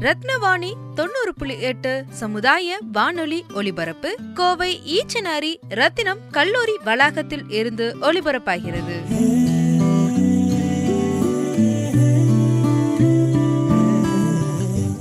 ரத்னவாணி தொண்ணூறு புள்ளி எட்டு சமுதாய வானொலி ஒலிபரப்பு கோவை ஈச்சனாரி ரத்தினம் கல்லூரி வளாகத்தில் இருந்து ஒலிபரப்பாகிறது.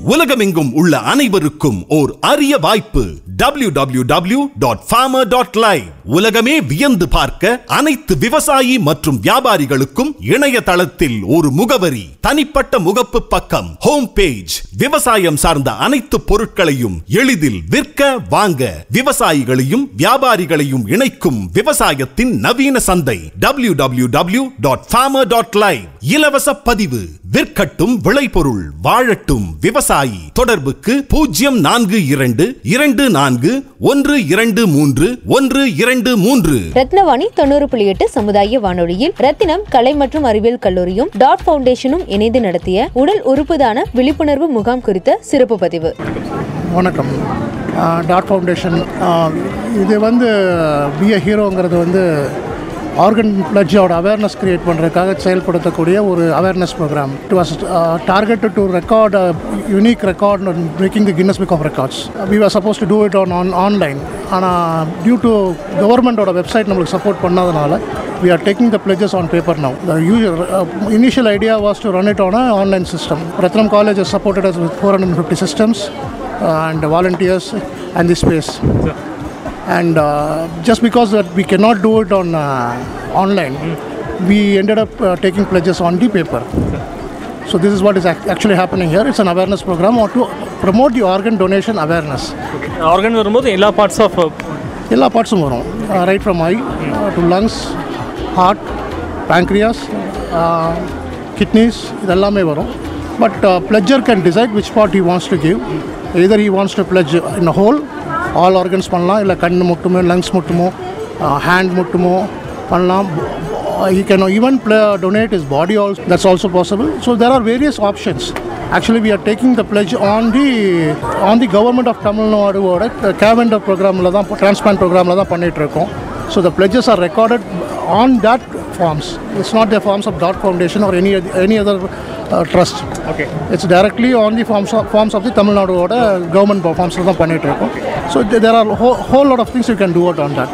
உலகமெங்கும் உள்ள அனைவருக்கும் ஓர் அரிய வாய்ப்பு. www.farmer.live டாட் டாட் உலகமே வியந்து பார்க்க அனைத்து விவசாயி மற்றும் வியாபாரிகளுக்கும் இணையதளத்தில் ஒரு முகவரி. தனிப்பட்ட முகப்பு பக்கம் ஹோம் பேஜ் விவசாயம் சார்ந்த அனைத்து பொருட்களையும் எளிதில் விற்க வாங்க விவசாயிகளையும் வியாபாரிகளையும் இணைக்கும் விவசாயத்தின் நவீன சந்தை. www.farmer.live டாட் டாட் இலவச பதிவு. விற்கட்டும் விளைபொருள் வாழட்டும் விவசாயி. தொடர்புக்கு பூஜ்ஜியம் நான்கு இரண்டு இரண்டு நான்கு ஒன்று இரண்டு மூன்று ஒன்று இரண்டு மூன்று. ரத்னவாணி தொண்ணூறு புள்ளி எட்டு சமுதாய வானொலியில் ரத்தினம் கலை மற்றும் அறிவியல் கல்லூரியும் டாட் ஃபவுண்டேஷனும் இணைந்து நடத்திய உடல் உறுப்புதான விழிப்புணர்வு முகாம் குறித்த சிறப்பு பதிவு. வணக்கம். டாட் ஃபவுண்டேஷன் இது வந்து பி ஹீரோங்கிறது வந்து ஆர்கன் பிளட்ஜோட அவேர்னஸ் கிரியேட் பண்ணுறதுக்காக செயல்படுத்தக்கூடிய ஒரு awareness program to was target to record unique record breaking the Guinness book of records we are suppose to do it on on online ஆனால் டியூ டு கவர்மெண்டோட website நம்மளுக்கு support பண்ணாதனால we are taking the pledges on paper now The usual, uh, initial idea was to online system Ratnam college online system. Ratnam College has supported us and 450 systems uh, and volunteers and the space. And uh, just because that we cannot do it on uh, online, we ended up uh, taking pledges on the paper. So this is what is ac- actually happening here. It's an awareness program or to promote the organ donation awareness. Organ வரும்போது எல்லா parts of எல்லா பார்ட்ஸும் வரும் right from eye to lungs heart pancreas kidneys இதெல்லாமே வரும் but pledger can decide which part he wants to give either he wants to pledge in whole all organs பண்ணலாம் இல்லை கண் மட்டுமோ lungs மட்டுமோ hand மட்டுமோ பண்ணலாம் he can even play, donate his body also that's also possible so there are various options actually we are taking the pledge on the on the government of tamil nadu ஓட கேவெண்டர் ப்ரோக்ராமில் தான் transplant ப்ரோக்ராமில் தான் பண்ணிட்டு இருக்கோம் so the pledges are recorded on that forms it's not the forms of dot foundation or any oth- any other uh, trust Okay. it's directly on the forms of, forms of the tamil nadu ஓட government forms தான் பண்ணிட்டு இருக்கோம் so th- there are a whole, whole lot of things you can do it on that.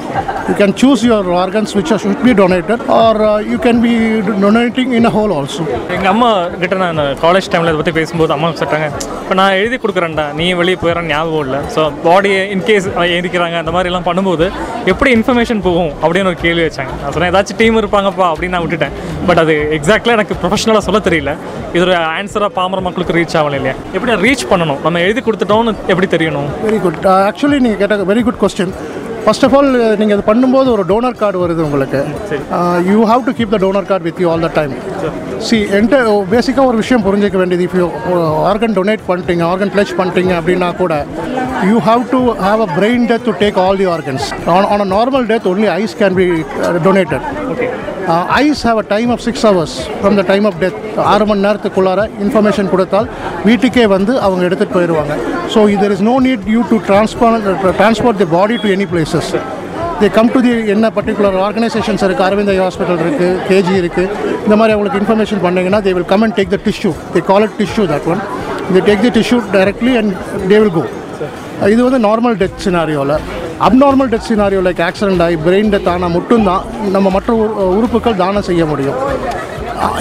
You can choose your organs which should be donated or uh, you can be donating in a whole also. எங்கள் அம்மா கிட்ட நான் college டைமில் இதை பற்றி பேசும்போது அம்மா சொல்லிட்டாங்க இப்போ நான் எழுதி கொடுக்குறேன்டா நீ வெளியே போயிடறான்னு ஞாபகம் இல்லை. ஸோ பாடியை இன்கேஸ் எழுதிக்கிறாங்க அந்த மாதிரி எல்லாம் பண்ணும்போது எப்படி இன்ஃபர்மேஷன் போகும்? அப்படின்னு ஒரு கேள்வி வச்சாங்க. நான் சொன்னேன் ஏதாச்சும் டீம் இருப்பாங்கப்பா அப்படின்னு நான் விட்டுட்டேன். பட் அது எக்ஸாக்ட்லாக எனக்கு ப்ரொஃபஷனலாக சொல்ல தெரியல. இது ஒரு ஆன்சராக பாமர மக்களுக்கு ரீச் ஆகல இல்லையா? எப்படி ரீச் பண்ணணும்? நம்ம எழுதி கொடுத்துட்டோம்னு எப்படி தெரியணும்? வெரி குட் ஆக்சுவலி நீங்கள் கேட்ட very good question first of all நீங்கள் இது பண்ணும்போது ஒரு டோனர் கார்டு வருது உங்களுக்கு. You have to keep the donor card with you all the time C என்ட பேசிக்காக ஒரு விஷயம் புரிஞ்சிக்க வேண்டியது. இஃப் யூ ஆர்கன் டொனேட் பண்ணிட்டீங்க ஆர்கன் பிளச் பண்ணிட்டீங்க அப்படின்னா கூட you have to have a brain death to take all the organs on on a normal death only eyes can be donated eyes have a time of six hours from the time of death ஆறு மணி நேரத்துக்குள்ளார information கொடுத்தால் வீட்டுக்கே வந்து அவங்க எடுத்துகிட்டு போயிடுவாங்க. So there is no need you to transport transport the body to any places they come to the என்ன particular organisations இருக்குது அரவிந்த் ஹாஸ்பிட்டல் இருக்குது கேஜி இருக்குது இந்த மாதிரி அவங்களுக்கு இன்ஃபர்மேஷன் பண்ணிங்கன்னா they will come and take the tissue they call it tissue that one they take the tissue directly and they will go இது வந்து normal death சினாரியோவில் abnormal death scenario like accident ஆகி brain death ஆனால் மட்டும்தான் நம்ம மற்ற உறுப்புகள் தானம் செய்ய முடியும்.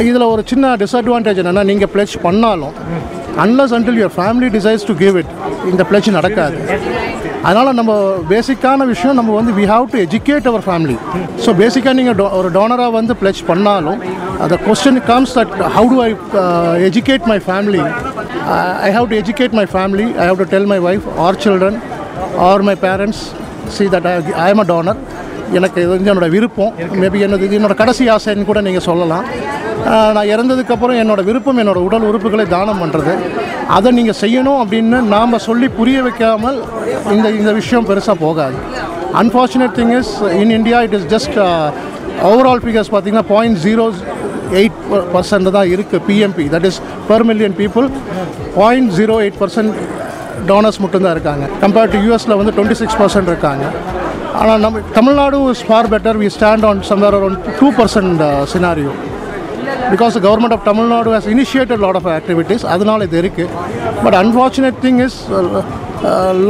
இதில் ஒரு சின்ன டிஸ்அட்வான்டேஜ் என்னென்னா நீங்கள் பிளட்ஜ் பண்ணாலும் unless until your family decides to give it இந்த பிளட்ஜ் நடக்காது. அதனால் நம்ம பேசிக்கான விஷயம் நம்ம வந்து we have to educate our family so பேசிக்காக நீங்கள் டோ ஒரு டோனராக வந்து பிளட்ஜ் பண்ணாலும் அந்த question comes that how do I educate my family I have to educate my family I have to tell my wife or children or my parents see that I I am a donor எனக்கு இது வந்து என்னோட விருப்பம். Maybe என்னது இது என்னோடய கடைசி ஆசைன்னு கூட நீங்கள் சொல்லலாம். நான் இறந்ததுக்கப்புறம் என்னோடய விருப்பம் என்னோட உடல் உறுப்புகளை தானம் பண்ணுறது அதை நீங்கள் செய்யணும் அப்படின்னு நாம் சொல்லி புரிய வைக்காமல் இந்த இந்த விஷயம் பெருசாக போகாது. Unfortunate thing is in India it is just overall figures பார்த்தீங்கன்னா பாயிண்ட் ஜீரோ எயிட் பர்சன்ட் தான் இருக்குது PMP that is per million people point zero eight percent donors மட்டும்தான் இருக்காங்க. கம்பேர்ட் டு யூஎஸில் வந்து டுவெண்ட்டி சிக்ஸ் பர்சன்ட் இருக்காங்க. ஆனால் நம்ம Tamil Nadu is far better we stand on somewhere around two percent scenario because government of Tamil Nadu has initiated lot of activities அதனால இது இருக்குது but unfortunate thing is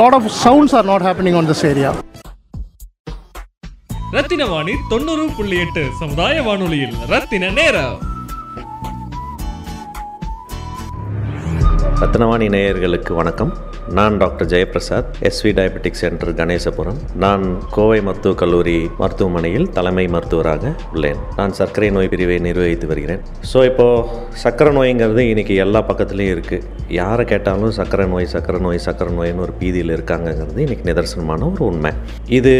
lot of sounds are not happening on this area Rathina Vani தொண்ணூறு புள்ளி எட்டு சமுதாய வானொலியில் ரத்தின நேரம். ரத்னவாணி நேயர்களுக்கு வணக்கம். நான் doctor Jayaprasad SV diabetic centre Ganesapuram. நான் கோவை மருத்துவக் கல்லூரி மருத்துவமனையில் தலைமை மருத்துவராக உள்ளேன். நான் சர்க்கரை நோய் பிரிவை நிர்வகித்து வருகிறேன். ஸோ இப்போது சர்க்கரை நோய்ங்கிறது இன்றைக்கி எல்லா பக்கத்துலேயும் இருக்குது யாரை கேட்டாலும் சர்க்கரை நோய் சர்க்கரை நோய் சர்க்கரை நோயின்னு ஒரு பீதியில் இருக்காங்கங்கிறது இன்றைக்கி நிதர்சனமான ஒரு உண்மை. இது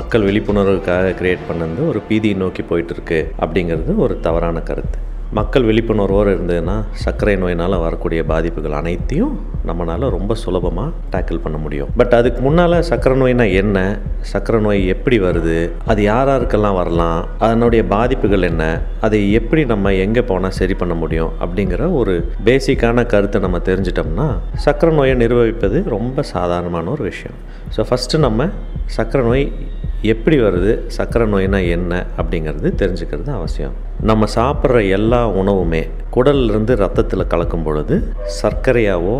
மக்கள் விழிப்புணர்வுக்காக கிரியேட் பண்ணது ஒரு பீதியை நோக்கி போயிட்டுருக்கு அப்படிங்கிறது ஒரு தவறான கருத்து. மக்கள் விழிப்புணர்வோடு இருந்ததுன்னா சர்க்கரை நோயினால் வரக்கூடிய பாதிப்புகள் அனைத்தையும் நம்மளால் ரொம்ப சுலபமாக டேக்கிள் பண்ண முடியும். பட் அதுக்கு முன்னால் சர்க்கரை நோய்னா என்ன? சர்க்கரை நோய் எப்படி வருது? அது யார் யாருக்கெல்லாம் வரலாம்? அதனுடைய பாதிப்புகள் என்ன? அதை எப்படி நம்ம எங்கே போனால் சரி பண்ண முடியும்? அப்படிங்கிற ஒரு பேசிக்கான கருத்தை நம்ம தெரிஞ்சிட்டோம்னா சர்க்கரை நோயை நிர்வகிப்பது ரொம்ப சாதாரணமான ஒரு விஷயம். ஸோ ஃபஸ்ட்டு நம்ம சர்க்கரை நோய் எப்படி வருது சர்க்கரை நோய்னா என்ன அப்படிங்கிறது தெரிஞ்சுக்கிறது அவசியம். நம்ம சாப்பிட்ற எல்லா உணவுமே குடல்லிருந்து ரத்தத்தில் கலக்கும் பொழுது சர்க்கரையாவோ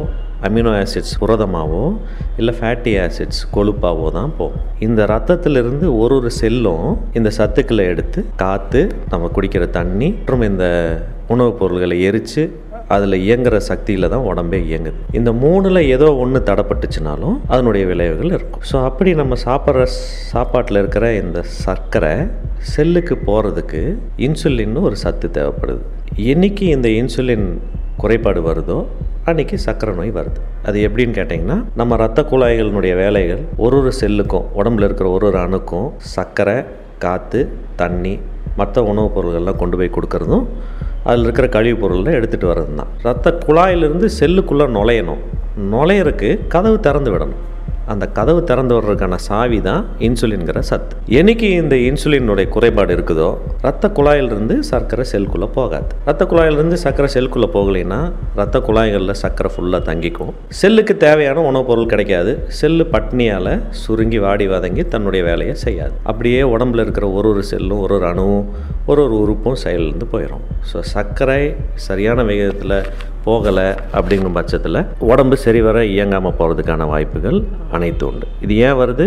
அமினோ ஆசிட்ஸ் புரதமாகவோ இல்லை ஃபேட்டி ஆசிட்ஸ் கொழுப்பாகவோ தான் போகும். இந்த ரத்தத்திலிருந்து ஒரு ஒரு செல்லும் இந்த சத்துக்களை எடுத்து காற்று நம்ம குடிக்கிற தண்ணி மற்றும் இந்த உணவுப் பொருள்களை எரித்து அதில் இயங்குற சக்தியில் தான் உடம்பே இயங்குது. இந்த மூணில் ஏதோ ஒன்று தடப்பட்டுச்சுனாலும் அதனுடைய விளைவுகள் இருக்கும். ஸோ அப்படி நம்ம சாப்பிட்ற சாப்பாட்டில் இருக்கிற இந்த சர்க்கரை செல்லுக்கு போகிறதுக்கு இன்சுலின்னு ஒரு சத்து தேவைப்படுது. என்னைக்கு இந்த இன்சுலின் குறைபாடு வருதோ அன்றைக்கி சர்க்கரை நோய் வருது. அது எப்படின்னு கேட்டிங்கன்னா நம்ம ரத்த குழாய்களினுடைய வேலைகள் ஒரு ஒரு செல்லுக்கும் உடம்புல இருக்கிற ஒரு ஒரு அணுக்கும் சர்க்கரை காற்று தண்ணி மற்ற உணவுப் பொருள்கள்லாம் கொண்டு போய் கொடுக்கறதும் அதில் இருக்கிற கழிவுப் பொருளை எடுத்துகிட்டு வர்றது தான் ரத்த குழாயிலிருந்து செல்லுக்குள்ளே நுழையணும். நுழையிறக்கு கதவு திறந்து விடணும். அந்த கதவு திறந்து வர்றதுக்கான சாவி தான் இன்சுலின்கிற சத்து. என்னைக்கு இந்த இன்சுலினுடைய குறைபாடு இருக்குதோ ரத்த குழாயிலிருந்து சர்க்கரை செல்குள்ளே போகாது. ரத்த குழாயிலிருந்து சர்க்கரை செல்குள்ளே போகலைன்னா ரத்த குழாய்களில் சர்க்கரை ஃபுல்லாக தங்கிக்கும். செல்லுக்கு தேவையான உணவுப் பொருள் கிடைக்காது. செல்லு பட்னியால் சுருங்கி வாடி வதங்கி தன்னுடைய வேலையை செய்யாது. அப்படியே உடம்புல இருக்கிற ஒரு ஒரு செல்லும் ஒரு ஒரு அணுவும் ஒரு ஒரு உறுப்பும் செயலிருந்து போயிடும் ஸோ சர்க்கரை சரியான வேகத்தில் போகலை அப்படிங்கும் பட்சத்தில் உடம்பு சரிவர இயங்காமல் போகிறதுக்கான வாய்ப்புகள் அனைத்து உண்டு. இது ஏன் வருது?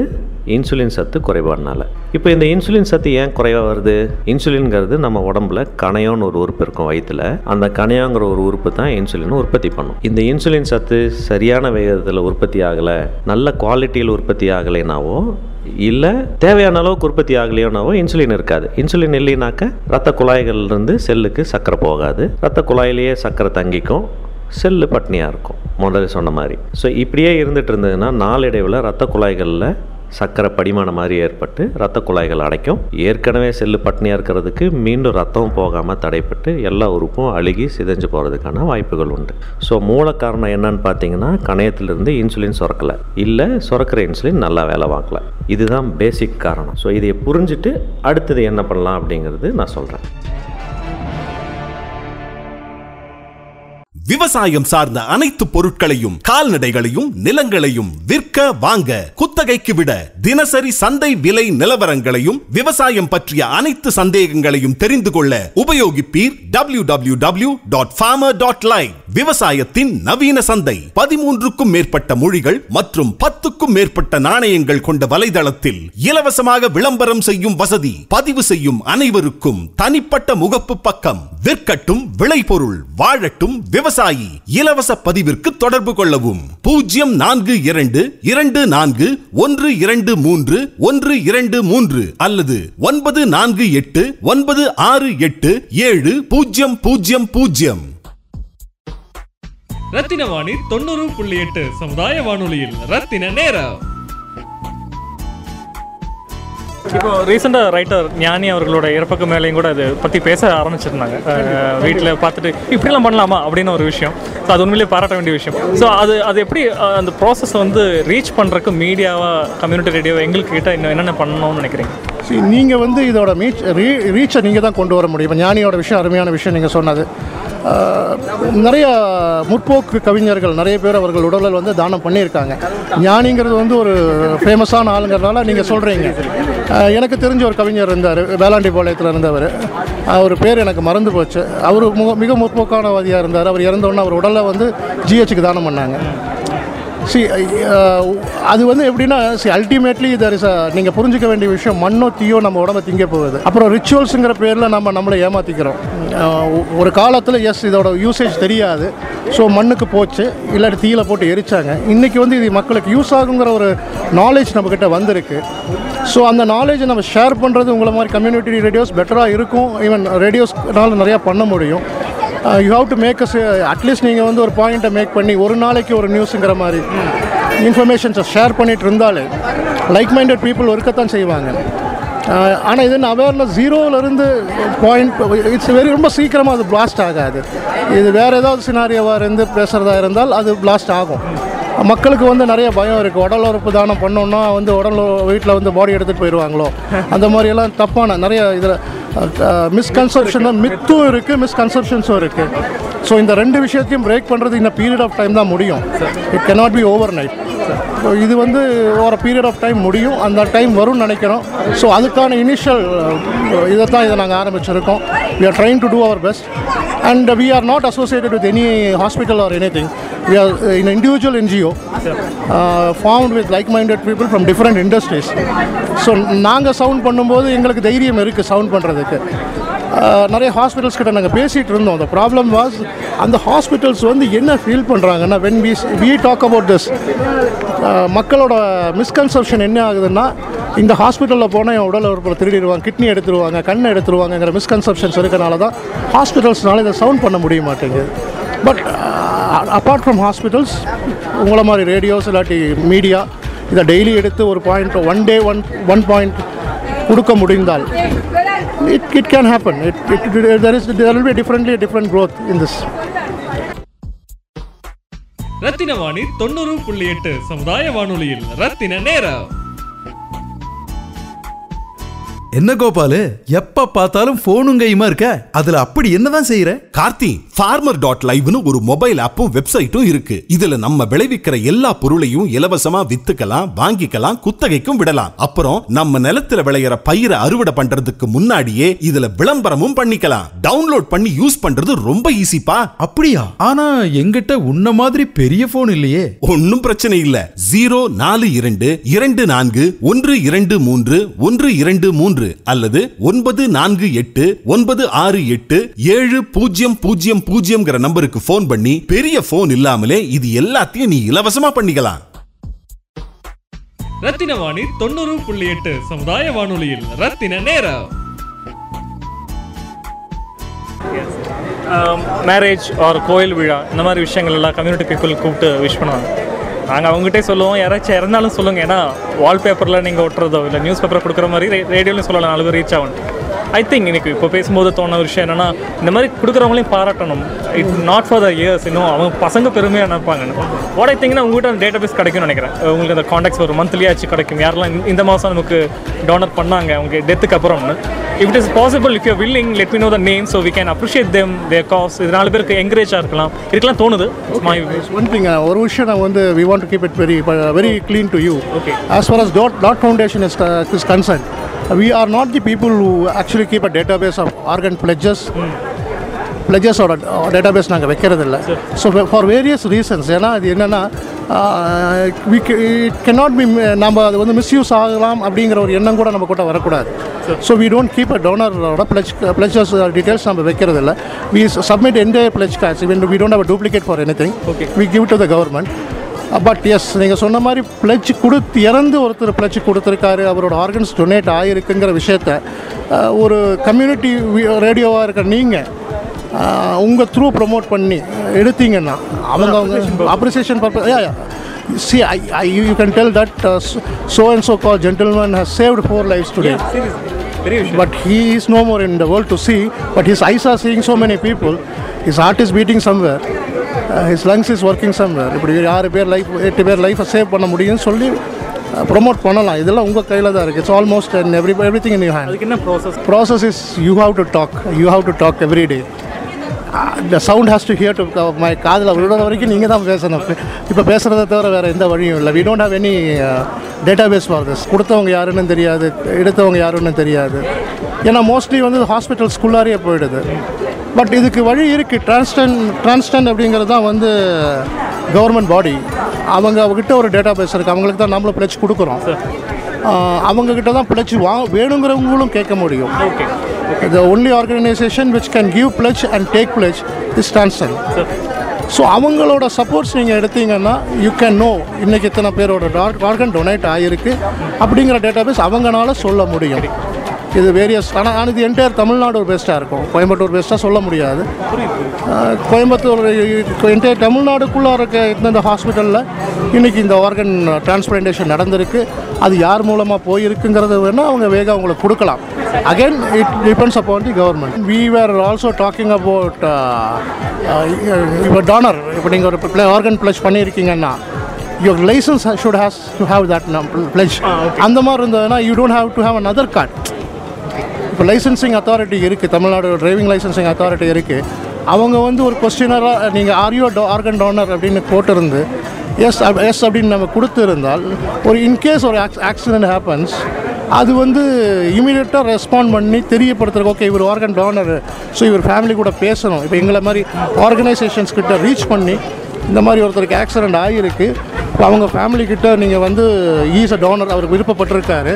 இன்சுலின் சத்து குறைபாடுனால. இப்போ இந்த இன்சுலின் சத்து ஏன் குறைவாக வருது? இன்சுலின்ங்கிறது நம்ம உடம்புல கணையோன்னு ஒரு உறுப்பு இருக்கும் வயிற்றுல அந்த கணையோங்கிற ஒரு உறுப்பு தான் இன்சுலின் உற்பத்தி பண்ணும். இந்த இன்சுலின் சத்து சரியான வேகத்தில் உற்பத்தி ஆகலை நல்ல குவாலிட்டியில் உற்பத்தி ஆகலைனாவோ இல்லை தேவையான அளவுக்கு உற்பத்தி ஆகலையோனாவோ இன்சுலின் இருக்காது. இன்சுலின் இல்லைனாக்க ரத்த குழாய்கள்லேருந்து செல்லுக்கு சக்கரை போகாது. ரத்த குழாயிலேயே சக்கரை தங்கிக்கும். செல்லு பட்னியாக இருக்கும். முதல்ல சொன்ன மாதிரி. ஸோ இப்படியே இருந்துட்டு இருந்ததுன்னா நாளடைவில் ரத்த குழாய்களில் சர்க்கரை படிமான மாதிரி ஏற்பட்டு ரத்த குழாய்கள் அடைக்கும். ஏற்கனவே செல்லு பட்னியாக இருக்கிறதுக்கு மீண்டும் ரத்தம் போகாமல் தடைப்பட்டு எல்லா உறுப்பும் அழுகி சிதைஞ்சு போகிறதுக்கான வாய்ப்புகள் உண்டு. ஸோ மூல காரணம் என்னன்னு பார்த்தீங்கன்னா கணையத்திலிருந்து இன்சுலின் சுரக்கலை. இல்லை சுரக்கிற இன்சுலின் நல்லா வேலை பார்க்கல. இதுதான் பேசிக் காரணம். ஸோ இதை புரிஞ்சுட்டு அடுத்தது என்ன பண்ணலாம் அப்படிங்கிறது நான் சொல்கிறேன் விவசாயம் சார்ந்த அனைத்து பொருட்களையும் கால்நடைகளையும் நிலங்களையும் விற்க வாங்க குத்தகைக்கு விட தினசரி சந்தை விலை நிலவரங்களையும் விவசாயம் பற்றிய அனைத்து சந்தேகங்களையும் தெரிந்து கொள்ள உபயோகிப்பீர் W W W dot farmer dot live விவசாயத்தின் நவீன சந்தை பதிமூன்றுக்கும் மேற்பட்ட மொழிகள் மற்றும் பத்துக்கும் மேற்பட்ட நாணயங்கள் கொண்ட வலைதளத்தில் இலவசமாக விளம்பரம் செய்யும் வசதி பதிவு செய்யும் அனைவருக்கும் தனிப்பட்ட முகப்பு பக்கம் விற்கட்டும் விளைபொருள் வாழட்டும் விவசாயி இலவச பதிவிற்கு தொடர்பு கொள்ளவும். பூஜ்ஜியம் நான்கு இரண்டு இரண்டு நான்கு ஒன்று இரண்டு மூன்று ஒன்று இரண்டு மூன்று அல்லது ஒன்பது நான்கு எட்டு ஒன்பது ஆறு எட்டு ஏழு பூஜ்ஜியம் பூஜ்ஜியம் பூஜ்ஜியம் ரத்தின வாணி தொண்ணூறு புள்ளி எட்டு சமுதாய வானொலியில் ரத்தின நேரம். இப்போ ரீசெண்டாக ரைட்டர் ஞானி அவர்களோட இறப்புக்கு மேலேயும் கூட அது பற்றி பேச ஆரம்பிச்சிருந்தாங்க. வீட்டில் பார்த்துட்டு இப்படிலாம் பண்ணலாமா அப்படின்னு ஒரு விஷயம். ஸோ அது உண்மையிலேயே பாராட்ட வேண்டிய விஷயம். ஸோ அது அது எப்படி அந்த ப்ராசஸ் வந்து ரீச் பண்ணுறக்கு மீடியாவாக கம்யூனிட்டி ரேடியோ எங்களுக்கு கிட்ட இன்னும் என்னென்ன பண்ணணும்னு நினைக்கிறீங்க? நீங்கள் வந்து இதோட மீச் ரீ ரீச்சை நீங்கள் தான் கொண்டு வர முடியும். ஞானியோட விஷயம் அருமையான விஷயம் நீங்கள் சொன்னது. நிறைய முற்போக்கு கவிஞர்கள் நிறைய பேர் அவர்கள் உடலில் வந்து தானம் பண்ணியிருக்காங்க. ஞானிங்கிறது வந்து ஒரு ஃபேமஸான ஆளுங்கிறதுனால நீங்கள் சொல்கிறீங்க எனக்கு தெரிஞ்ச ஒரு கவிஞர் இருந்தார் வேளாண்டி பாளையத்தில் இருந்தவர். அவர் பேர் எனக்கு மறந்து போச்சு. அவர் மிக முற்போக்கானவாதியாக இருந்தார். அவர் இறந்தோடனே அவர் உடலை வந்து ஜிஹெச்சுக்கு தானம் பண்ணாங்க. சி uh, அது வந்து எப்படின்னா சி அல்டிமேட்லி தர் இஸ் நீங்கள் புரிஞ்சுக்க வேண்டிய விஷயம் மண்ணோ தீயோ நம்ம உடம்ப திங்க போகுது. அப்புறம் ரிச்சுவல்ஸுங்கிற பேரில் நம்ம நம்மளை ஏமாற்றிக்கிறோம் ஒரு காலத்தில் எஸ் இதோட யூசேஜ் தெரியாது. ஸோ மண்ணுக்கு போச்சு இல்லாட்டி தீயில போட்டு எரிச்சாங்க. இன்றைக்கி வந்து இது மக்களுக்கு யூஸ் ஆகுங்கிற ஒரு நாலேஜ் நம்மக்கிட்ட வந்திருக்கு. ஸோ அந்த நாலேஜை நம்ம ஷேர் பண்ணுறது உங்களை மாதிரி கம்யூனிட்டி ரேடியோஸ் பெட்டராக இருக்கும். ஈவன் ரேடியோஸ்னால நிறையா பண்ண முடியும். You have to make us at least நீங்கள் வந்து ஒரு பாயிண்ட்டை மேக் பண்ணி ஒரு நாளைக்கு ஒரு நியூஸுங்கிற மாதிரி இன்ஃபர்மேஷன்ஸை ஷேர் பண்ணிட்டு இருந்தாலே லைக் மைண்டட் பீப்புள் இருக்கத்தான் செய்வாங்க. Uh, ஆனால் இது அவேர்னஸ் ஜீரோவிலேருந்து பாயிண்ட் இட்ஸ் வெரி ரொம்ப சீக்கிரமாக அது பிளாஸ்ட் ஆகாது. இது வேறு ஏதாவது சினாரியோவாக இருந்து பேசுகிறதா இருந்தால் அது பிளாஸ்ட் ஆகும். மக்களுக்கு வந்து நிறைய பயம் இருக்குது உடல் உறுப்பு தானம் பண்ணோன்னா வந்து உடல் வீட்டில் வந்து பாடி எடுத்துகிட்டு போயிடுவாங்களோ அந்த மாதிரியெல்லாம் தப்பான நிறைய இதில் மிஸ்கன்செப்ஷன் மித்தும் இருக்குது மிஸ்கன்செப்ஷன்ஸும் இருக்குது ஸோ இந்த ரெண்டு விஷயத்தையும் பிரேக் பண்ணுறது இந்த பீரியட் ஆஃப் டைம் தான் முடியும். It cannot be overnight so இது வந்து ஒரு பீரியட் ஆஃப் டைம் முடியும். அந்த டைம் வரும்னு நினைக்கிறோம். ஸோ அதுக்கான இனிஷியல் இதை தான் இதை நாங்கள் ஆரம்பிச்சிருக்கோம். We are trying to do our best and we are not associated with any hospital or any thing we are uh, an in individual uh, formed with like minded people from different industries so நாங்கள் sound பண்ணும்போது எங்களுக்கு தைரியம் இருக்குது sound பண்ணுறதுக்கு uh, நிறைய hospitals கிட்ட நாங்கள் பேசிகிட்டு இருந்தோம். அந்த ப்ராப்ளம் வாஸ் அந்த ஹாஸ்பிட்டல்ஸ் வந்து என்ன ஃபீல் பண்ணுறாங்கன்னா when we we talk about this மக்களோட மிஸ்கன்செப்ஷன் என்ன ஆகுதுன்னா இந்த ஹாஸ்பிட்டலில் போனால் என் உடல் உறுப்பில் திருடிடுவாங்க கிட்னி எடுத்துருவாங்க கண்ணை எடுத்துருவாங்கங்கிற மிஸ்கன்செப்ஷன்ஸ் இருக்கிறனால தான் ஹாஸ்பிட்டல்ஸ்னால இதை சவுண்ட் பண்ண முடிய மாட்டேங்குது. பட் அப்பார்ட் ஃப்ரம் ஹாஸ்பிட்டல்ஸ் உங்களை மாதிரி ரேடியோஸ் இல்லாட்டி மீடியா இதை டெய்லி எடுத்து ஒரு point one day one one point கொடுக்க முடிந்தால் it it can happen it it there is there there will be differently different growth ரத்தின வாணி தொண்ணூறு புள்ளி எட்டு சமுதாய வானொலியில் ரத்தின நேரம். என்ன கோபாலு? எப்ப பார்த்தாலும் போனும் கையுமா இருக்க? அதுல அப்படி என்னதான் செய்யற? கார்த்தி ஃபார்மர் டாட் லைவ்னு ஒரு மொபைல் ஆப்பும் வெப்சைட்டும் இருக்கு. இதுல நம்ம விளைவிக்கிற எல்லா பொருளையும் இலவசமா வித்துக்கலாம் வாங்கிக்கலாம் குத்தகைக்கும் விடலாம். அப்புறம் நம்ம நிலத்துல விளையிற பயிரை அறுவடை பண்றதுக்கு முன்னாடியே இதுல விளம்பரமும் பண்ணிக்கலாம். டவுன்லோட் பண்ணி யூஸ் பண்றது ரொம்ப ஈஸிப்பா அப்படியா? ஆனா எங்கிட்ட உன்ன மாதிரி பெரிய போன் இல்லையே. ஒன்னும் பிரச்சனை இல்ல. ஜீரோ நாலு இரண்டு இரண்டு நான்கு ஒன்று இரண்டு மூன்று ஒன்று இரண்டு மூன்று. அல்லது ஒன்பது நான்கு எட்டு ஒன்பது ஆறு எட்டு ஏழு பூஜ்ஜியம் பூஜ்ஜியம் பூஜ்ஜியம்ங்கிற நம்பருக்கு ஃபோன் பண்ணி பெரிய ஃபோன் இல்லாமலே இது எல்லாத்தையும் நீ இலவசமா பண்ணிக்கலாம். ரத்தின வாணி தொண்ணூறு புள்ளி எட்டு சமுதாய வானொலியில். ரத்தின நேரம். மேரேஜ் ஆர் கோயில் விழா இந்த மாதிரி விஷயங்கள் எல்லாம் கம்யூனிட்டி பீப்புள் கூப்பிட்டு விஷ் பண்ணுவாங்க. நாங்கள் அவங்ககிட்டே சொல்லுவோம். யாராச்சும் இறந்தாலும் சொல்லுங்கள் ஏன்னா வால்பேப்பரில் நீங்கள் ஒட்டுறதோ இல்லை நியூஸ் பேப்பர் கொடுக்குற மாதிரி ரேடியோலையும் சொல்லலாம். நாலு பேர் ரீச் ஆகும் ஐ திங்க் எனக்கு இப்போ பேசும்போது தோண விஷயம் என்னன்னா இந்த மாதிரி கொடுக்குறவங்களையும் பாராட்டணும். It not for the years இன்னும் அவங்க பசங்க பெருமையாக நினைப்பாங்க. வாட் ஐ திங்க்னா உங்கள்கிட்ட அந்த டேட்டா பேஸ் கிடைக்கும்னு நினைக்கிறேன். உங்களுக்கு அந்த காண்டாக்ட்ஸ் ஒரு மந்த்லியாச்சு கிடைக்கும். யாரெல்லாம் இந்த- மாதம் நமக்கு டோனர் பண்ணாங்க அவங்க டெத்துக்கு அப்புறம்னு. If it is possible if you willing let me know the name so we can appreciate them there cause இது நாலு பேருக்கு என்கரேஜாக இருக்கலாம். இருக்கலாம் தோணுது. One thing, uh, ஒரு விஷயம் நான் வந்து to keep it very uh, very clean to you. Okay. As far as Dot, Dot Foundation is, uh, is concerned, we are not the people who actually keep a database of organ pledges. பிளஜஸோட database நாங்கள் வைக்கிறதில்ல. So for various reasons ஏன்னா அது என்னென்னா it cannot be நம்ம அது வந்து misuse ஆகலாம் அப்படிங்கிற ஒரு எண்ணம் கூட நம்ம கூட வரக்கூடாது. So we don't keep a டோனரோட pledge pledges details நம்ம வைக்கிறதில்ல. We submit entire pledge cards we don't have duplicate for any thing we give to the government but yes நீங்கள் சொன்ன மாதிரி பிளட்ஜ் கொடுத்து இறந்து ஒருத்தர் பிளட்ஜ் கொடுத்துருக்காரு அவரோட ஆர்கன்ஸ் டொனேட் ஆகிருக்குங்கிற விஷயத்த ஒரு கம்யூனிட்டி ரேடியோவாக இருக்கிற நீங்கள் உங்கள் த்ரூ ப்ரொமோட் பண்ணி எடுத்தீங்கன்னா அவங்க அவங்க appreciation purpose See, I, I, you you can tell that uh, so and so called gentleman has saved four lives today. பெரிய விஷயம் But he is no more in the world to see, but his eyes are seeing so many people. His heart is beating somewhere. Uh, his lungs is working somewhere. இப்படி ஆறு பேர் life எட்டு பேர் லைஃப்பை save பண்ண முடியும்னு சொல்லி promote பண்ணலாம். இதெல்லாம் உங்கள் கையில் தான் இருக்குது it's almost and every every thing in you hand என்ன process process is you have to talk. You have to talk every day. Uh, the sound has to hear to my காதில் விழுற வரைக்கும் நீங்கள் தான் பேசணும். இப்போ பேசுகிறத தவிர வேறு எந்த வழியும் இல்லை. We don't have any database for கொடுத்தவங்க யாருன்னு தெரியாது. எடுத்தவங்க யாருன்னு தெரியாது. ஏன்னா மோஸ்ட்லி வந்து ஹாஸ்பிட்டல்ஸ்குள்ளாரியே போயிடுது. பட் இதுக்கு வழி இருக்குது டிரான்ஸ்டன் டிரான்ஸ்டன் அப்படிங்கிறது தான் வந்து கவர்மெண்ட் பாடி அவங்க அவங்ககிட்ட ஒரு டேட்டா பேஸ் இருக்குது அவங்களுக்கு தான் நம்மளும் பிழைச்சி கொடுக்குறோம். அவங்கக்கிட்ட தான் பிழைச்சி வா வேணுங்கிறவங்களும் கேட்க முடியும். Okay the only organization which can give pledge and take pledge is Transcend. So அவங்களோட சப்போர்ட்ஸ் நீங்கள் எடுத்தீங்கன்னா யூ கேன் நோ இன்றைக்கி இத்தனை பேரோட ஆர்கன் டொனேட் ஆகிருக்கு அப்படிங்கிற டேட்டாபேஸ் அவங்களால சொல்ல முடியும். இது வேரியஸ் ஆனால் இது என்டையர் தமிழ்நாடு ஒரு பெஸ்ட்டாக இருக்கும். கோயம்புத்தூர் பெஸ்ட்டாக சொல்ல முடியாது. கோயம்புத்தூர் என்டையர் தமிழ்நாடுக்குள்ளே இருக்க இந்தந்த ஹாஸ்பிட்டலில் இன்றைக்கி இந்த ஆர்கன் டிரான்ஸ்பிளான்டேஷன் நடந்திருக்கு அது யார் மூலமாக போயிருக்குங்கிறது வேணால் அவங்க வேகம் அவங்களுக்கு கொடுக்கலாம். Again it depends upon the government we were also talking about இப்போ டானர் இப்போ நீங்கள் ஒரு play organ pledge பண்ணியிருக்கீங்கன்னா your licence should has to have that pledge அந்த மாதிரி இருந்ததுன்னா you don't have to have another card இப்போ லைசன்சிங் அத்தாரிட்டி இருக்குது Tamil Nadu driving licensing authority இருக்குது அவங்க வந்து ஒரு கொஸ்டினராக நீங்கள் ஆர்யூ ஆர்கன் டோனர் அப்படின்னு போட்டிருந்து எஸ் எஸ் அப்படின்னு நம்ம கொடுத்துருந்தால் ஒரு இன்கேஸ் ஒரு ஆக்சிடென்ட் ஹேப்பன்ஸ் அது வந்து இமீடியட்டாக ரெஸ்பாண்ட் பண்ணி தெரியப்படுத்துறதுக்கு ஓகே இவர் ஆர்கன் டோனர் ஸோ இவர் ஃபேமிலி கூட பேசணும். இப்போ எங்களை மாதிரி ஆர்கனைசேஷன்ஸ் கிட்ட ரீச் பண்ணி இந்த மாதிரி ஒருத்தருக்கு ஆக்சிடென்ட் ஆகியிருக்கு. அவங்க ஃபேமிலிக்கிட்ட நீங்கள் வந்து ஈஸ் அ டோனர் அவருக்கு விருப்பப்பட்டிருக்காரு.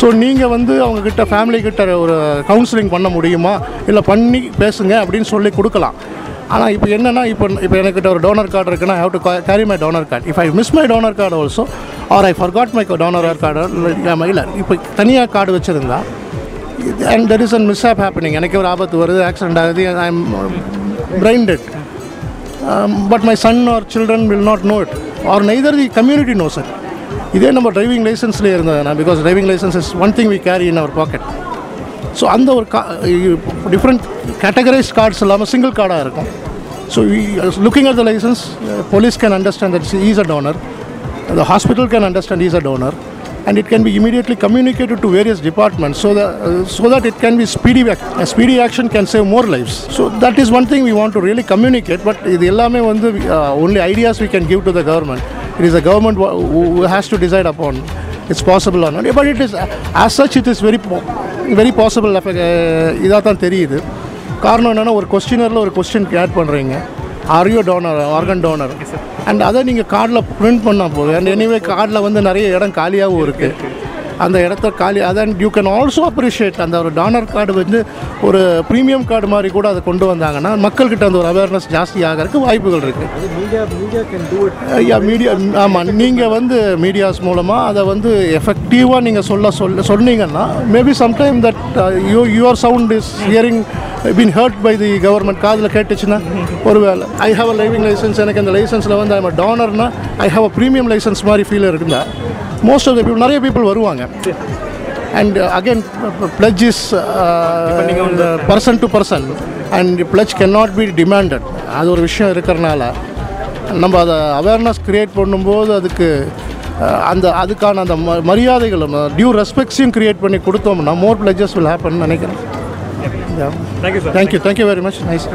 ஸோ நீங்கள் வந்து அவங்க ஃபேமிலிக்கிட்ட ஃபேமிலி ஒரு கவுன்சிலிங் பண்ண முடியுமா? இல்லை பண்ணி பேசுங்க அப்படின்னு சொல்லி கொடுக்கலாம். ஆனால் இப்போ என்னென்னா இப்போ இப்போ எனக்கிட்ட ஒரு டோனர் கார்டு இருக்குன்னா have to carry my donor card if I miss my donor card also or I forgot my donor card இல்லை இப்போ தனியாக கார்டு வச்சுருந்தா and there is an miss of happening எனக்கு ஒரு ஆபத்து வருது ஆக்சிடென்ட் ஆகுது I am brain dead but my son or children will not know it or neither the community knows it இதே நம்ம டிரைவிங் லைசன்ஸ்லேயே இருந்ததுனா because driving licence is one thing we carry in our pocket so அந்த ஒரு கா different categorise cards இல்லாமல் single கார்டாக இருக்கும். So looking at the licence police can understand that is a donor the hospital can understand he's a donor. And it can be immediately communicated to various departments so that, uh, so that it can be speedy ac- a speedy action can save more lives so that is one thing we want to really communicate but இது எல்லாமே வந்து uh, only ideas we can give to the government it is the government who has to decide upon it's possible or not but it is as such it is very po- very possible இதாக தான் தெரியுது காரணம் என்னென்னா ஒரு கொஸ்டினரில் ஒரு question add பண்ணுறீங்க are you donor organ donor and அதை நீங்கள் கார்டில் பிரிண்ட் பண்ணால் போதும். அண்ட் எனிவே கார்டில் வந்து நிறைய இடம் காலியாகவும் இருக்குது அந்த இடத்த காலி அதான் யூ கேன் ஆல்சோ அப்ரிஷியேட் அந்த ஒரு டோனர் கார்டு வந்து ஒரு ப்ரீமியம் கார்டு மாதிரி கூட அதை கொண்டு வந்தாங்கன்னா மக்கள்கிட்ட அந்த ஒரு அவேர்னஸ் ஜாஸ்தி ஆகிறதுக்கு வாய்ப்புகள் இருக்குது ஐயா மீடியா ஆமாம் நீங்கள் வந்து மீடியாஸ் மூலமாக அதை வந்து எஃபெக்டிவாக நீங்கள் சொல்ல சொல்ல சொன்னீங்கன்னா maybe sometime that you your sound is hearing been hurt by the government காதில் கேட்டுச்சுன்னா ஒருவேளை I have a living license எனக்கு அந்த லைசன்ஸில் வந்து I'm டோனர்னா I have a premium licence மாதிரி ஃபீல் இருக்குதா? மோஸ்ட் ஆஃப் த பீப்புள் நிறைய பீப்புள் வருவாங்க. And again pledge is person to person and pledge can not be demanded அது ஒரு விஷயம் இருக்கிறனால நம்ம அதை அவேர்னஸ் க்ரியேட் பண்ணும்போது அதுக்கு அஹ், அந்த அதுக்கான அந்த ம மரியாதைகளும் டியூ ரெஸ்பெக்ட்ஸையும் க்ரியேட் பண்ணி கொடுத்தோம்னா மோர் பிளட்ஜஸ் வில் ஹேப்பன் நினைக்கிறேன். Thank you thank you very much nice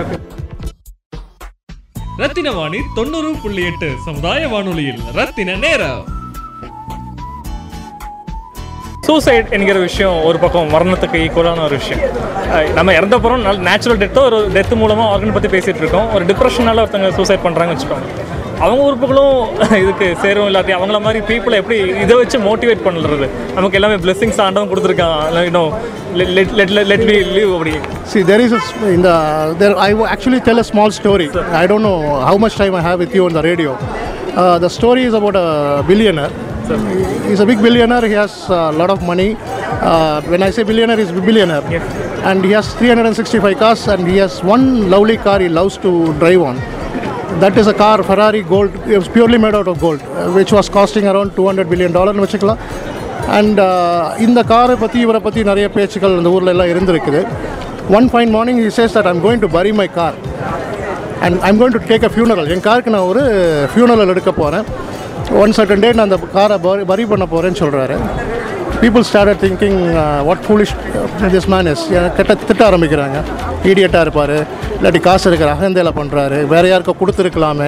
Rathina Vani தொண்ணூறு புள்ளி எட்டு சமுதாய வானொலியில் ரத்தின நேரம். சூசைட் என்கிற விஷயம் ஒரு பக்கம் மரணத்துக்கு ஈக்குவலான ஒரு விஷயம். நம்ம இறந்த அப்புறம் நேச்சுரல் டெத்தோ ஒரு டெத் மூலமாக ஆர்கன் பற்றி பேசிகிட்டு இருக்கோம். ஒரு டிப்ரெஷனால ஒருத்தவங்க சூசைட் பண்ணுறாங்கன்னு வச்சுக்கோங்க. அவங்க உறுப்புகளும் இதுக்கு சேரும் இல்லாட்டி அவங்கள மாதிரி பீப்புளை எப்படி இதை வச்சு மோட்டிவேட் பண்ணுறது? நமக்கு எல்லாமே பிளெஸிங்ஸ் ஆண்டவன் கொடுத்துருக்கான். இன்னும் லெட் லெட் லெட் லீவ் அப்படி See, there is a, s- in the, there, I will actually tell a small story. I don't know how much time I have with you on the radio. Uh, the billionaire. He's a big billionaire. He has a lot of money. Uh, when I say billionaire, he's billionaire. And he has 365 cars and he has one lovely car he loves to drive on. That is a car, Ferrari Gold. It was purely made out of gold, uh, which was costing around 200 billion டாலர்னு வச்சுக்கலாம் and இந்த காரை பற்றி இவரை பற்றி நிறைய பேச்சுக்கள் இந்த ஊரில் எல்லாம் இருந்திருக்குது one fine morning he says that I'm going to bury my car and I'm going to take a funeral என் காருக்கு நான் ஒரு ஃபியூனரல் எடுக்க போகிறேன் ஒன் சர்டன் டே நான் அந்த காரை பரி பரி பண்ண போகிறேன்னு சொல்கிறாரு people start thinking what foolish this man is கெட்ட திட்ட ஆரம்பிக்கிறாங்க. ஈடியட்டாக இருப்பார். இல்லாட்டி காசு இருக்கிற அகந்தையில் பண்ணுறாரு வேறு யாருக்கோ கொடுத்துருக்கலாமே.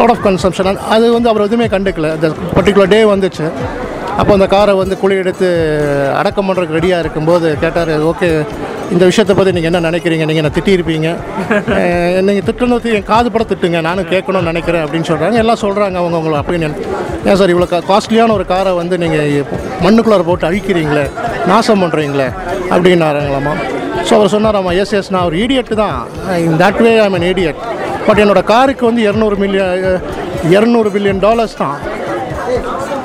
லாட் ஆஃப் கன்சம்ஷன் அது வந்து அவர் எதுவுமே கண்டுக்கல. இந்த பர்டிகுலர் டே வந்துச்சு. அப்போ அந்த காரை வந்து குழி எடுத்து அடக்கம் பண்ணுறதுக்கு ரெடியாக இருக்கும்போது கேட்டார் ஓகே இந்த விஷயத்தை பற்றி நீங்கள் என்ன நினைக்கிறீங்க? நீங்கள் என்ன திட்டியிருப்பீங்க? நீங்கள் திட்டுனது என் காது படம் திட்டுங்க. நானும் கேட்கணும்னு நினைக்கிறேன் அப்படின்னு சொல்கிறாங்க எல்லாம் சொல்கிறாங்க அவங்க உங்களை ஒப்பீனியன் ஏன் சார் இவ்வளோ காஸ்ட்லியான ஒரு காரை வந்து நீங்கள் மண்ணுக்குள்ளார போட்டு அழிக்கிறீங்களே நாசம் பண்ணுறீங்களே அப்படின்னாருங்களாம்மா ஸோ அவர் சொன்னாராம்மா எஸ் எஸ் நான் ஒரு இடியட் தான். In that way I'm an idiot but என்னோடய காருக்கு வந்து இரநூறு மில்லியன் இரநூறு பில்லியன் டாலர்ஸ் தான்.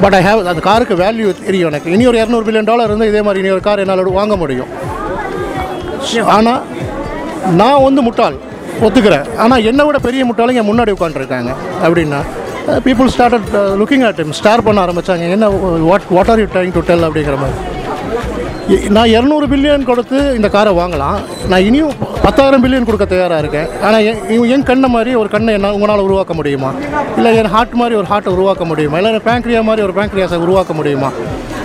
பட் ஐ ஹேவ் அந்த காருக்கு வேல்யூ தெரியும் எனக்கு. இனி ஒரு இரநூறு பில்லியன் டாலர் இருந்தால் இதே மாதிரி இனி ஒரு கார் என்னால் வாங்க முடியும். ஆனால் நான் வந்து முட்டாள் ஒத்துக்கிறேன். ஆனால் என்னை விட பெரிய முட்டாளுங்க என் முன்னாடி உட்காந்துருக்காங்க அப்படின்னா people started looking at time stare பண்ண ஆரம்பித்தாங்க என்ன what what are you trying to tell அப்படிங்கிற மாதிரி. நான் இரநூறு பில்லியன் கொடுத்து இந்த காரை வாங்கலாம். நான் இனியும் பத்தாயிரம் பில்லியன் கொடுக்க தயாராக இருக்கேன். ஆனால் என் என் கண்ணை மாதிரி ஒரு கண்ணை என்ன உங்களால் உருவாக்க முடியுமா? இல்லை என் ஹார்ட் மாதிரி ஒரு ஹார்ட்டை உருவாக்க முடியுமா? இல்லை என் பேங்க்ரியா மாதிரி ஒரு பேங்க்ரியாஸை உருவாக்க முடியுமா?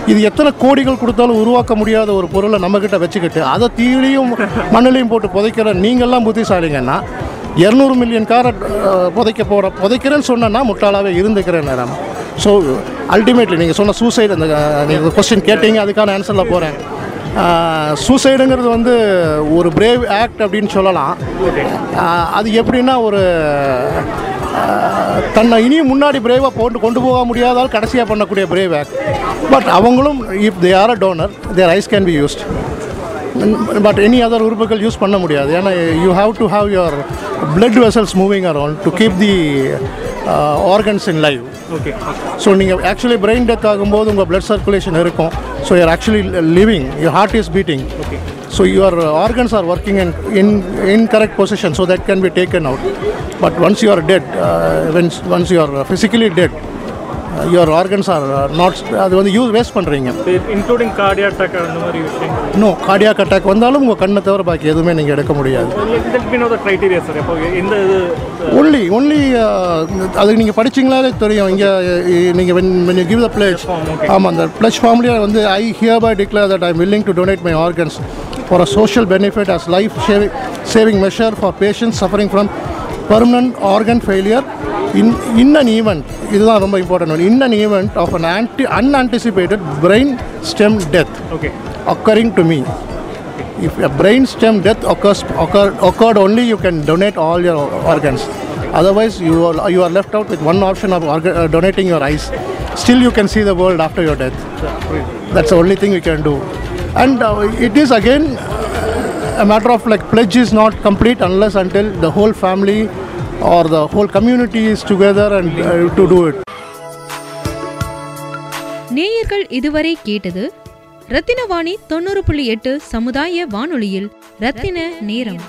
இது எத்தனை கோடிகள் கொடுத்தாலும் உருவாக்க முடியாத ஒரு பொருளை நம்மக்கிட்ட வச்சுக்கிட்டு அதை தீயிலையும் மண்ணிலையும் போட்டு புதைக்கிற நீங்கள்லாம் புத்திசாலிங்கன்னா இரநூறு மில்லியன் காரை புதைக்க போகிற புதைக்கிறேன்னு சொன்னேன்னா முட்டாளாகவே இருந்துக்கிறேன் நேரம் ஸோ அல்டிமேட்லி நீங்கள் சொன்ன சூசைடு அந்த நீங்கள் கொஸ்டின் கேட்டீங்க அதுக்கான ஆன்சரில் போகிறேன் சூசைடுங்கிறது வந்து ஒரு பிரேவ் ஆக்ட் அப்படின்னு சொல்லலாம். அது எப்படின்னா ஒரு தன்னை இனியும் முன்னாடி பிரேவாக போட்டு கொண்டு போக முடியாதால் கடைசியாக பண்ணக்கூடிய பிரேவ் ஆக்ட் பட் அவங்களும் if they are a donor their eyes can be used but any other உறுப்புகள் யூஸ் பண்ண முடியாது. ஏன்னா you have to have your blood vessels moving around to keep the organs in live okay so நீங்கள் actually brain death ஆகும்போது உங்கள் blood circulation இருக்கும். So you're actually living your heart is beating so organs are working in in in correct position so that can be taken out but once you are dead when's once you are physically dead your organs are not அது வந்து use waste பண்ணுறீங்க including cardiac attack அந்த மாதிரி விஷயங்கள். இன்னும் cardiac attack வந்தாலும் உங்கள் கண்ணை தவிர பாக்கி எதுவுமே நீங்கள் எடுக்க முடியாது. க்ரைட்டீரியா சார் எப்போ எந்த இது ஒன்லி ஒன்லி அது நீங்கள் படிச்சீங்களாலே தெரியும். இங்கே நீங்கள் when when give the pledge ஆமாம் அந்த பிளேஜ் ஃபார்ம்லேயே வந்து I hereby declare that I willing to donate my organs For a social benefit as life saving saving measure for patients suffering from permanent organ failure in in an event இதுதான் ரொம்ப important in an event of an anti unanticipated brain stem death okay occurring to me. If a brain stem death occurs, occur, occurred only, you can donate all your organs. Otherwise, you are, you are left out with one option of orga- uh, donating your eyes. Still, you can see the world after your death. That's the only thing you can do. And uh, it is again a matter of like pledge is not complete unless until the whole family or the whole community is together and uh, to do it. நேயர்கள் இதுவரை கேட்டது ரத்தினவாணி தொண்ணூறு புள்ளி எட்டு சமுதாய வானொலியில் ரத்தின நேரம்